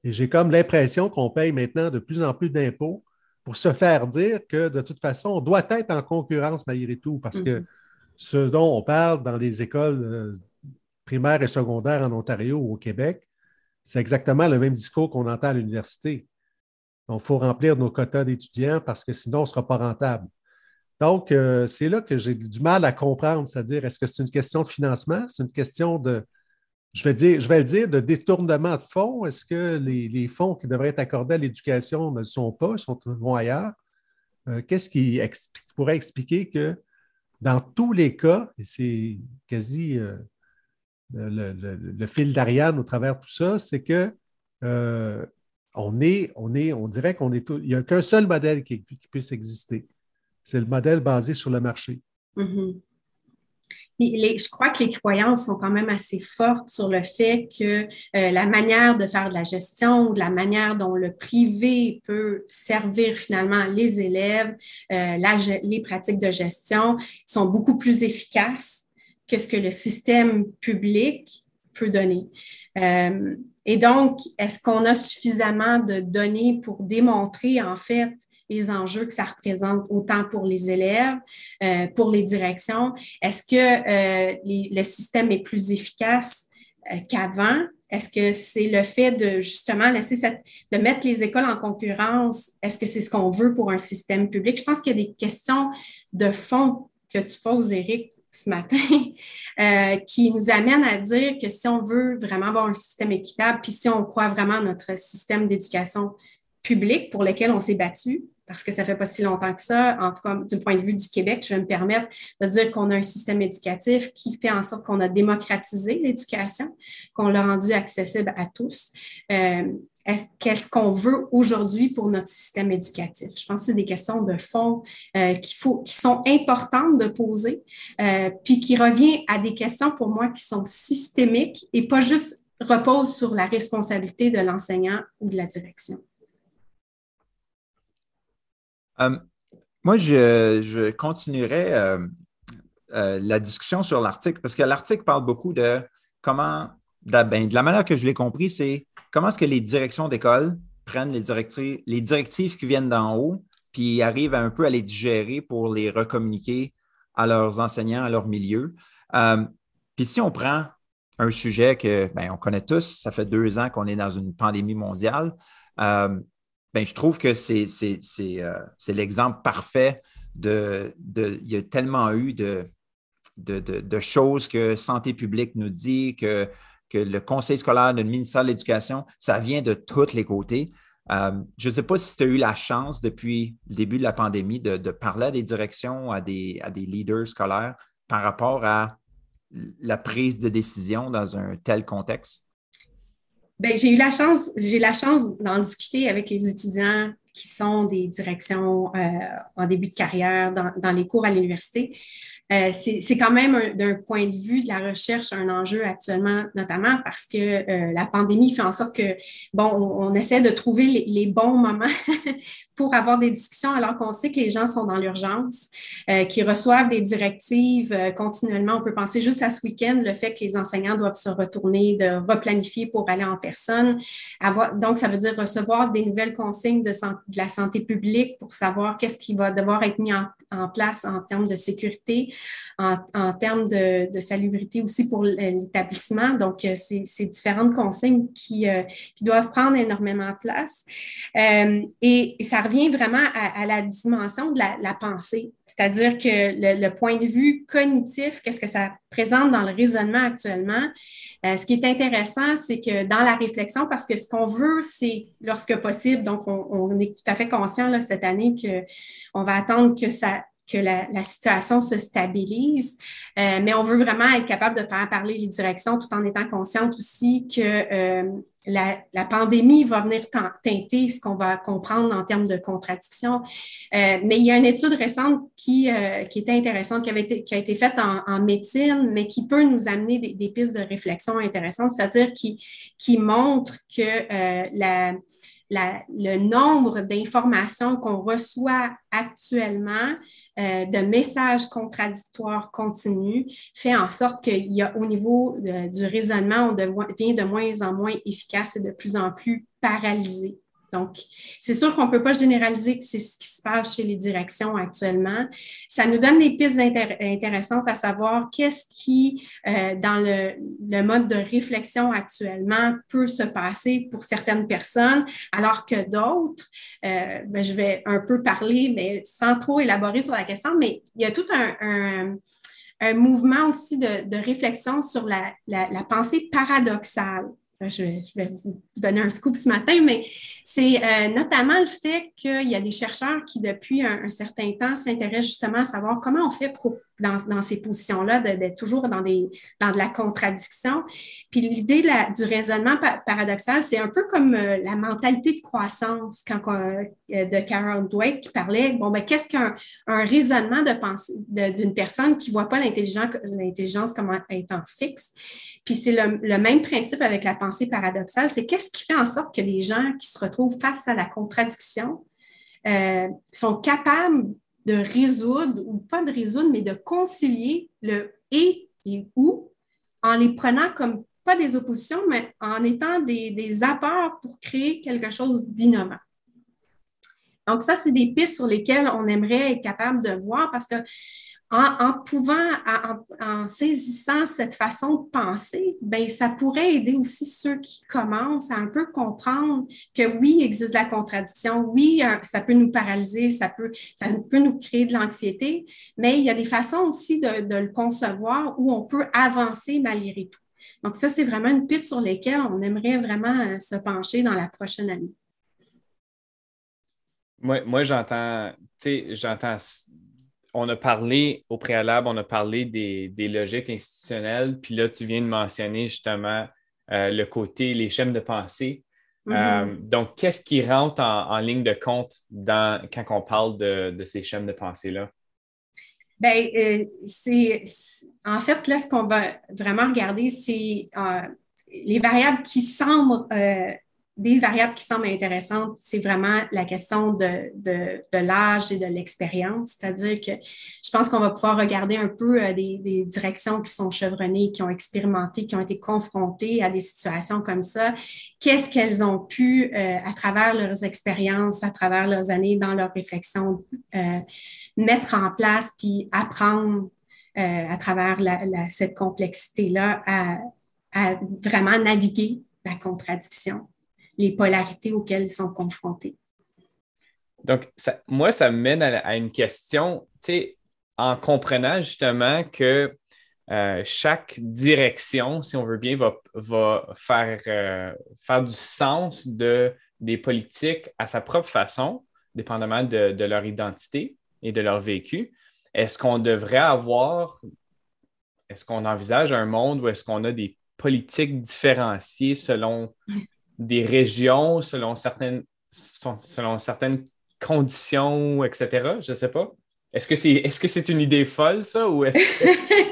Et j'ai comme l'impression qu'on paye maintenant de plus en plus d'impôts pour se faire dire que de toute façon, on doit être en concurrence malgré tout, parce que Mhm. ce dont on parle dans les écoles euh, primaires et secondaires en Ontario ou au Québec, c'est exactement le même discours qu'on entend à l'université. Donc, il faut remplir nos quotas d'étudiants parce que sinon, on ne sera pas rentable. Donc, euh, c'est là que j'ai du mal à comprendre, c'est-à-dire, est-ce que c'est une question de financement? C'est une question de, je vais, dire, je vais le dire, de détournement de fonds. Est-ce que les, fonds qui devraient être accordés à l'éducation ne le sont pas, sont, vont ailleurs? Euh, qu'est-ce qui pourrait expliquer que dans tous les cas, et c'est quasi euh, le, fil d'Ariane au travers de tout ça, c'est que on est, on est, on dirait qu'on est tout, il n'y a qu'un seul modèle qui, puisse exister. C'est le modèle basé sur le marché. Mm-hmm. je crois que les croyances sont quand même assez fortes sur le fait que euh, la manière de faire de la gestion, de la manière dont le privé peut servir finalement les élèves, euh, les pratiques de gestion sont beaucoup plus efficaces que ce que le système public peut donner. Euh, et donc, est-ce qu'on a suffisamment de données pour démontrer en fait les enjeux que ça représente autant pour les élèves, euh, pour les directions? Est-ce que euh, le système est plus efficace qu'avant? Est-ce que c'est le fait de justement laisser de mettre les écoles en concurrence? Est-ce que c'est ce qu'on veut pour un système public? Je pense qu'il y a des questions de fond que tu poses, Eric, ce matin, euh, qui nous amène à dire que si on veut vraiment avoir un système équitable, puis si on croit vraiment notre système d'éducation publique pour lequel on s'est battu, parce que ça fait pas si longtemps que ça, en tout cas du point de vue du Québec, je vais me permettre de dire qu'on a un système éducatif qui fait en sorte qu'on a démocratisé l'éducation, qu'on l'a rendu accessible à tous. Euh, qu'est-ce qu'on veut aujourd'hui pour notre système éducatif? Je pense que c'est des questions de fond euh, faut, qui sont importantes de poser, euh, puis qui revient à des questions pour moi qui sont systémiques et pas juste repose sur la responsabilité de l'enseignant ou de la direction. Euh, moi, je, continuerai euh, euh, la discussion sur l'article parce que l'article parle beaucoup de comment, ben, de la, manière que je l'ai compris, c'est comment est-ce que les directions d'école prennent les, les directives qui viennent d'en haut, puis arrivent un peu à les digérer pour les recommuniquer à leurs enseignants, à leur milieu. puis si on prend un sujet que ben, on connaît tous, ça fait deux ans qu'on est dans une pandémie mondiale, ben, je trouve que c'est, euh, l'exemple parfait de, Il y a tellement eu de, de, choses que Santé publique nous dit, que, que le conseil scolaire, le ministère de l'Éducation, ça vient de tous les côtés. Euh, je ne sais pas si tu as eu la chance depuis le début de la pandémie de, parler à des directions, à des, à des leaders scolaires par rapport à la prise de décision dans un tel contexte. Ben, j'ai eu la chance, j'ai la chance d'en discuter avec les étudiants qui sont des directions euh, en début de carrière dans, dans les cours à l'université. Euh, c'est quand même d'un point de vue de la recherche un enjeu actuellement, notamment parce que euh, la pandémie fait en sorte que, bon, on, essaie de trouver les, bons moments pour avoir des discussions alors qu'on sait que les gens sont dans l'urgence, euh, qui reçoivent des directives continuellement. On peut penser juste à ce week-end, le fait que les enseignants doivent se retourner, de replanifier pour aller en personne. Donc, ça veut dire recevoir des nouvelles consignes de, la santé publique pour savoir qu'est-ce qui va devoir être mis en place en termes de sécurité en, termes de, salubrité aussi pour l'établissement. Donc, euh, c'est différentes consignes qui, euh, qui, doivent prendre énormément de place. Euh, et, ça revient vraiment à, la dimension de la, pensée, c'est-à-dire que le, point de vue cognitif, qu'est-ce que ça présente dans le raisonnement actuellement? ce qui est intéressant, c'est que dans la réflexion, parce que ce qu'on veut, c'est lorsque possible, donc on, est tout à fait conscient cette année qu'on va attendre que ça que la, situation se stabilise, euh, mais on veut vraiment être capable de faire parler les directions tout en étant consciente aussi que euh, la, pandémie va venir teinter ce qu'on va comprendre en termes de contradiction. Euh, mais il y a une étude récente qui, qui était intéressante, qui, a été faite en, médecine, mais qui peut nous amener des, pistes de réflexion intéressantes, c'est-à-dire qui montre que la le nombre d'informations qu'on reçoit actuellement, euh, de messages contradictoires continus, fait en sorte qu'il y a au niveau du raisonnement, on devient de moins en moins efficace et de plus en plus paralysé. Donc, c'est sûr qu'on ne peut pas généraliser que c'est ce qui se passe chez les directions actuellement. Ça nous donne des pistes intéressantes à savoir qu'est-ce qui, euh, dans le, mode de réflexion actuellement, peut se passer pour certaines personnes, alors que d'autres, euh, ben, je vais un peu parler, mais sans trop élaborer sur la question, mais il y a tout un, mouvement aussi de, réflexion sur la, la pensée paradoxale je vais, vous donner un scoop ce matin, mais c'est euh, notamment le fait qu'il y a des chercheurs qui, depuis un, certain temps, s'intéressent justement à savoir comment on fait pour, dans, ces positions-là d'être toujours dans, des, dans de la contradiction. Puis l'idée du raisonnement paradoxal, c'est un peu comme euh, la mentalité de croissance quand euh, de Carol Dweck qui parlait, bon, ben, qu'est-ce qu'un un raisonnement de pensée d'une personne qui ne voit pas l'intelligence comme étant fixe? Puis c'est le, le même principe avec la pensée paradoxale, c'est qu'est-ce qui fait en sorte que les gens qui se retrouvent face à la contradiction euh, sont capables de résoudre, ou pas de résoudre, mais de concilier le et et ou en les prenant comme pas des oppositions, mais en étant des, des apports pour créer quelque chose d'innovant. Donc, ça, c'est des pistes sur lesquelles on aimerait être capable de voir parce que en, pouvant, saisissant cette façon de penser, ben ça pourrait aider aussi ceux qui commencent à un peu comprendre que oui, il existe la contradiction, oui, ça peut nous paralyser, ça peut, ça peut nous créer de l'anxiété, mais il y a des façons aussi de, de le concevoir où on peut avancer malgré tout. Donc, ça, c'est vraiment une piste sur laquelle on aimerait vraiment euh, se pencher dans la prochaine année. Moi, moi j'entends, j'entends on a parlé au préalable, on a parlé des, logiques institutionnelles, puis là, tu viens de mentionner justement euh, le côté, les schèmes de pensée. Mm-hmm. Euh, donc, qu'est-ce qui rentre en, ligne de compte dans, quand on parle de, ces schèmes de pensée-là? Bien, euh, c'est en fait, là, ce qu'on va vraiment regarder, c'est les variables qui semblent des variables qui semblent intéressantes, c'est vraiment la question de, de, de l'âge et de l'expérience. C'est-à-dire que je pense qu'on va pouvoir regarder un peu euh, des, des, directions qui sont chevronnées, qui ont expérimenté, qui ont été confrontées à des situations comme ça. Qu'est-ce qu'elles ont pu, euh, à travers leurs expériences, à travers leurs années, dans leurs réflexions, euh, mettre en place puis apprendre euh, à travers la, la, cette complexité-là à, à vraiment naviguer la contradiction les polarités auxquelles ils sont confrontés. Donc, moi, ça me mène à, une question, tu sais, en comprenant justement que euh, chaque direction, si on veut bien, va, faire, euh, faire du sens de, des politiques à sa propre façon, dépendamment de leur identité et de leur vécu. Est-ce qu'on devrait avoir, est-ce qu'on envisage un monde où est-ce qu'on a des politiques différenciées selon des régions selon certaines, selon certaines conditions, etc. Je ne sais pas. Est-ce que c'est est -ce c'est une idée folle, ça, ou est-ce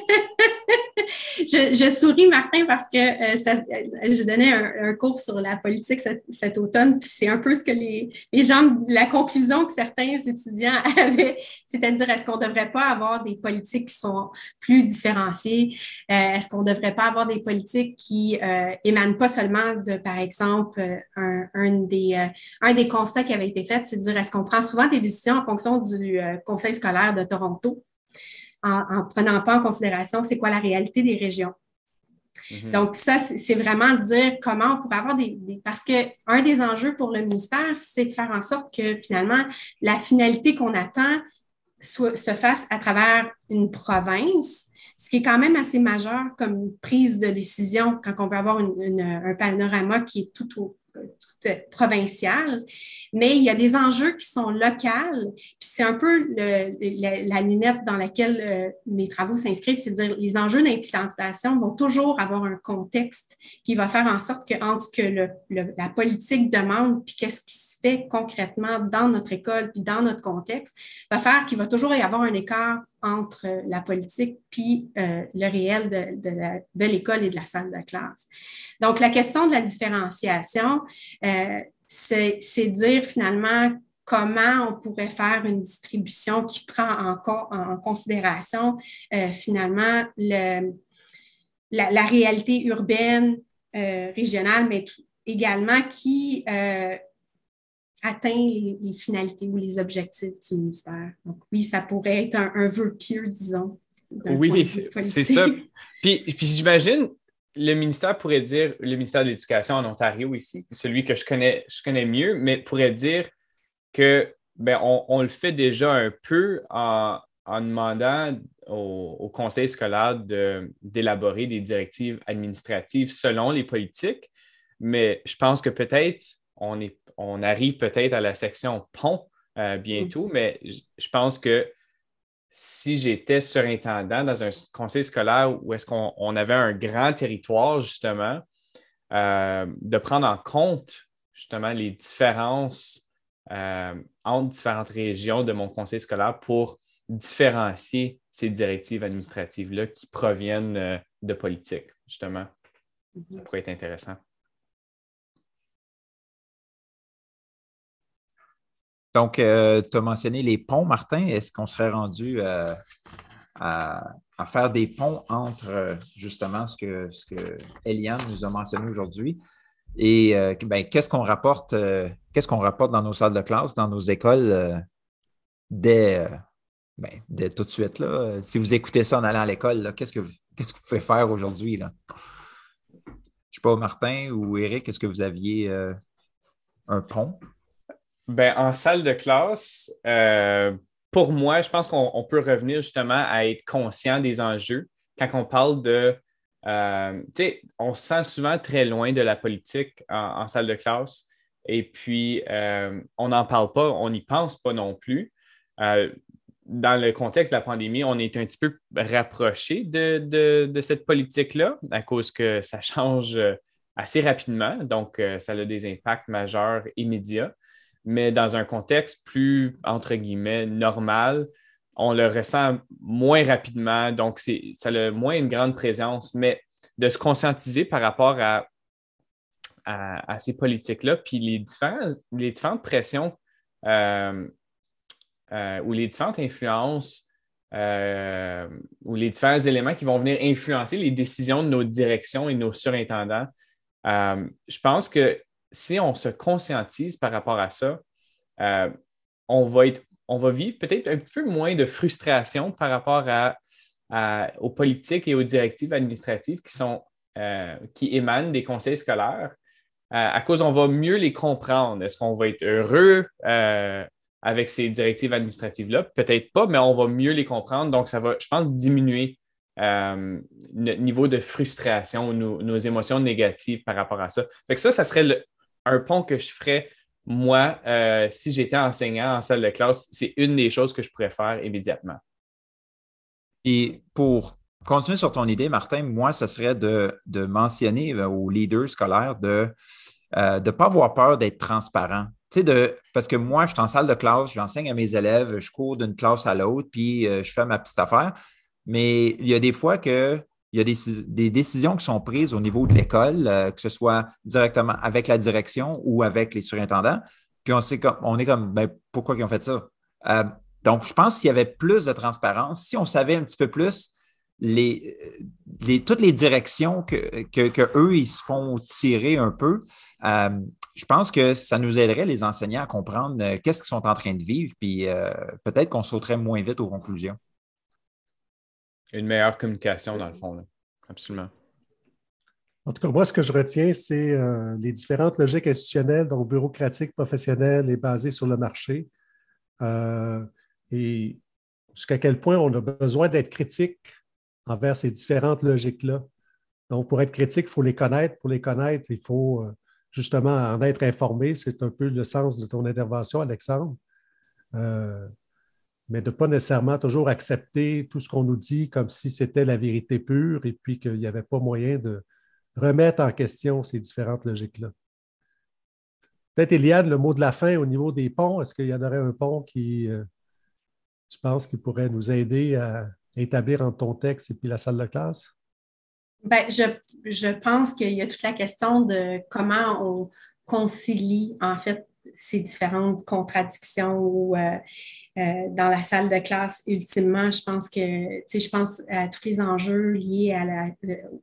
je, souris, Martin, parce que euh, euh, je donnais un, cours sur la politique cet, automne, puis c'est un peu ce que les, gens, la conclusion que certains étudiants avaient, c'est-à-dire est-ce qu'on ne devrait pas avoir des politiques qui sont plus différenciées? Euh, est-ce qu'on ne devrait pas avoir des politiques qui émanent pas seulement de, par exemple, un, des, un des constats qui avait été fait, c'est de dire est-ce qu'on prend souvent des décisions en fonction du Conseil scolaire de Toronto? En, en prenant pas en considération c'est quoi la réalité des régions. Mhm. Donc, ça, c'est vraiment dire comment on pourrait avoir des, Parce que un des enjeux pour le ministère, c'est de faire en sorte que finalement, la finalité qu'on attend soit, se fasse à travers une province, ce qui est quand même assez majeur comme prise de décision quand on veut avoir un panorama qui est tout au, provinciale, mais il y a des enjeux qui sont locaux. Puis c'est un peu la, lunette dans laquelle euh, mes travaux s'inscrivent, c'est de dire les enjeux d'implantation vont toujours avoir un contexte qui va faire en sorte que entre ce que la politique demande puis qu'est-ce qui se fait concrètement dans notre école puis dans notre contexte, va faire qu'il va toujours y avoir un écart entre la politique puis euh, le réel de l'école et de la salle de classe. Donc la question de la différenciation, euh, c'est dire finalement comment on pourrait faire une distribution qui prend en, en considération euh, finalement le, la, réalité urbaine, euh, régionale, mais également qui atteint les, finalités ou les objectifs du ministère. Donc oui, ça pourrait être un, vœu pieux, disons. Oui, c'est ça. Puis, puis j'imagine, le ministère pourrait dire, le ministère de l'Éducation en Ontario ici, celui que je connais, je connais mieux, mais pourrait dire que ben, on, le fait déjà un peu en, demandant au, conseil scolaire d'élaborer des directives administratives selon les politiques. Mais je pense que peut-être on, est, on arrive peut-être à la section pont euh, bientôt, mm. mais je pense que si j'étais surintendant dans un conseil scolaire où est-ce qu'on avait un grand territoire, justement, euh, de prendre en compte justement les différences euh, entre différentes régions de mon conseil scolaire pour différencier ces directives administratives-là qui proviennent euh, de politique, justement. Ça mm-hmm. pourrait être intéressant. Donc, euh, tu as mentionné les ponts, Martin. Est-ce qu'on serait rendu euh, à, faire des ponts entre euh, justement ce que, Eliane nous a mentionné aujourd'hui? Et ben, qu'est-ce qu'on rapporte, qu'est-ce qu'on rapporte dans nos salles de classe, dans nos écoles dès, ben, dès, tout de suite? Là? Si vous écoutez ça en allant à l'école, qu'est-ce que, qu'est-ce que vous pouvez faire aujourd'hui? Je ne sais pas, Martin ou Eric, est-ce que vous aviez un pont? Ben, en salle de classe, euh, pour moi, je pense qu'on peut revenir justement à être conscient des enjeux. Quand on parle de. Euh, tu sais, on se sent souvent très loin de la politique en, salle de classe. Et puis, euh, on n'en parle pas, on n'y pense pas non plus. dans le contexte de la pandémie, on est un petit peu rapproché de, de cette politique-là à cause que ça change assez rapidement. Donc, ça a des impacts majeurs immédiats mais dans un contexte plus, entre guillemets, normal, on le ressent moins rapidement, donc ça a moins une grande présence, mais de se conscientiser par rapport à ces politiques-là, puis les, différentes pressions euh, euh, ou les différentes influences euh, ou les différents éléments qui vont venir influencer les décisions de nos directions et nos surintendants. je pense que si on se conscientise par rapport à ça, on, va être, on va vivre peut-être un petit peu moins de frustration par rapport à, aux politiques et aux directives administratives qui, sont, qui émanent des conseils scolaires à cause on va mieux les comprendre. Est-ce qu'on va être heureux euh, avec ces directives administratives-là? Peut-être pas, mais on va mieux les comprendre. Donc, ça va, je pense, diminuer euh, notre niveau de frustration, nos, nos, émotions négatives par rapport à ça. Fait que ça, ça serait un pont que je ferais, moi, euh, si j'étais enseignant en salle de classe. C'est une des choses que je pourrais faire immédiatement. Et pour continuer sur ton idée, Martin, moi, ce serait de, de mentionner aux leaders scolaires de euh, ne pas avoir peur d'être transparent. De, parce que moi, je suis en salle de classe, j'enseigne à mes élèves, je cours d'une classe à l'autre, puis euh, je fais ma petite affaire. Mais il y a des fois que il y a des, décisions qui sont prises au niveau de l'école, euh, que ce soit directement avec la direction ou avec les surintendants. Puis on, sait comme, on est comme, ben, pourquoi ils ont fait ça? donc, je pense qu'il y avait plus de transparence. Si on savait un petit peu plus les, les, toutes les directions que, ils se font tirer un peu, euh, je pense que ça nous aiderait, les enseignants, à comprendre euh, qu'est-ce qu'ils sont en train de vivre, puis euh, peut-être qu'on sauterait moins vite aux conclusions. Une meilleure communication, dans le fond, absolument. En tout cas, moi, ce que je retiens, c'est les différentes logiques institutionnelles, donc bureaucratiques, professionnelles et basées sur le marché. et jusqu'à quel point on a besoin d'être critique envers ces différentes logiques-là. Donc, pour être critique, il faut les connaître. Pour les connaître, il faut euh, justement en être informé. C'est un peu le sens de ton intervention, Alexandre. Euh, mais de ne pas nécessairement toujours accepter tout ce qu'on nous dit comme si c'était la vérité pure et puis qu'il n'y avait pas moyen de remettre en question ces différentes logiques-là. Peut-être, Eliade, le mot de la fin au niveau des ponts, est-ce qu'il y en aurait un pont qui, euh, tu penses, qui pourrait nous aider à, établir entre ton texte et puis la salle de classe? Bien, je, je pense qu'il y a toute la question de comment on concilie en fait ces différentes contradictions ou euh, euh, dans la salle de classe, ultimement, je pense que, tu sais, je pense à tous les enjeux liés à la,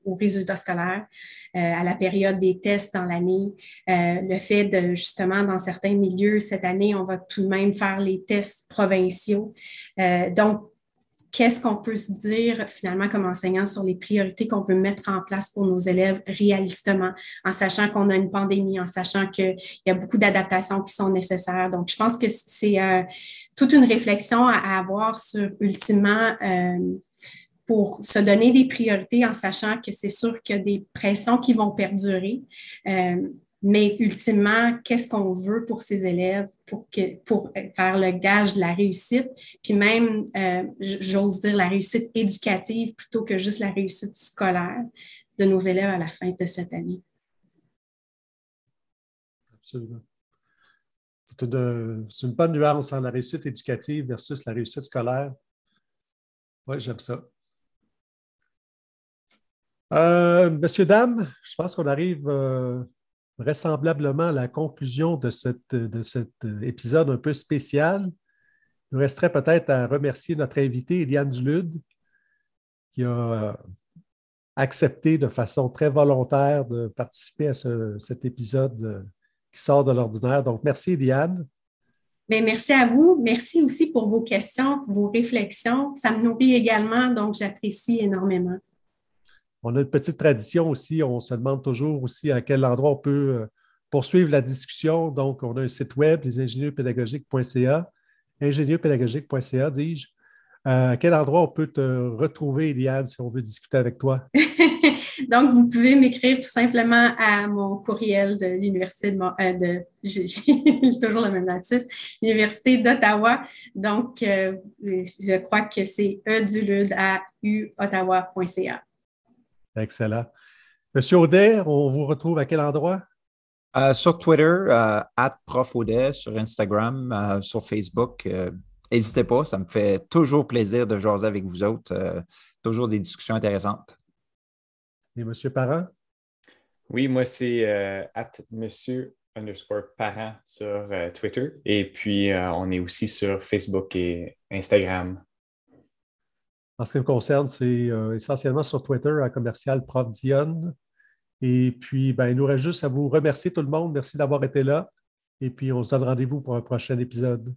aux résultats scolaires, euh, à la période des tests dans l'année, le fait de, justement, dans certains milieux, cette année, on va tout de même faire les tests provinciaux. donc, qu'est-ce qu'on peut se dire finalement comme enseignant sur les priorités qu'on peut mettre en place pour nos élèves réalistement, en sachant qu'on a une pandémie, en sachant qu'il y a beaucoup d'adaptations qui sont nécessaires. Donc, je pense que c'est euh, toute une réflexion à, avoir sur ultimement euh, pour se donner des priorités en sachant que c'est sûr qu'il y a des pressions qui vont perdurer. Euh, mais ultimement, qu'est-ce qu'on veut pour ces élèves pour, que, pour faire le gage de la réussite, puis même, euh, j'ose dire, la réussite éducative plutôt que juste la réussite scolaire de nos élèves à la fin de cette année. Absolument. C'est une, bonne nuance entre la réussite éducative versus la réussite scolaire. Oui, j'aime ça. Euh, monsieur, dame, je pense qu'on arrive euh, vraisemblablement la conclusion de, cet épisode un peu spécial. Il nous resterait peut-être à remercier notre invité, Eliane Dulude, qui a euh, accepté de façon très volontaire de participer à cet épisode euh, qui sort de l'ordinaire. Donc, merci, Eliane. Mais merci à vous. Merci aussi pour vos questions, vos réflexions. Ça me nourrit également, donc j'apprécie énormément on a une petite tradition aussi. On se demande toujours aussi à quel endroit on peut euh, poursuivre la discussion. Donc, on a un site web, lesingénieurspédagogiques.ca, ingénieurpédagogique.ca, dis-je. Euh, à quel endroit on peut te retrouver, Eliane, si on veut discuter avec toi? Donc, vous pouvez m'écrire tout simplement à mon courriel de l'Université de, euh, toujours le même l'Université d'Ottawa. Donc, je crois que c'est uottawa.ca. Excellent. Monsieur Audet, on vous retrouve à quel endroit? Euh, sur Twitter, euh, at Prof sur Instagram, euh, sur Facebook. N'hésitez pas, ça me fait toujours plaisir de jaser avec vous autres. toujours des discussions intéressantes. Et Monsieur Parent? Oui, moi, c'est at monsieur underscore parent sur Twitter. Et puis, on est aussi sur Facebook et Instagram. En ce qui me concerne, c'est essentiellement sur Twitter à commercial prof Dion. Et puis, ben, il nous reste juste à vous remercier tout le monde. Merci d'avoir été là. Et puis, on se donne rendez-vous pour un prochain épisode.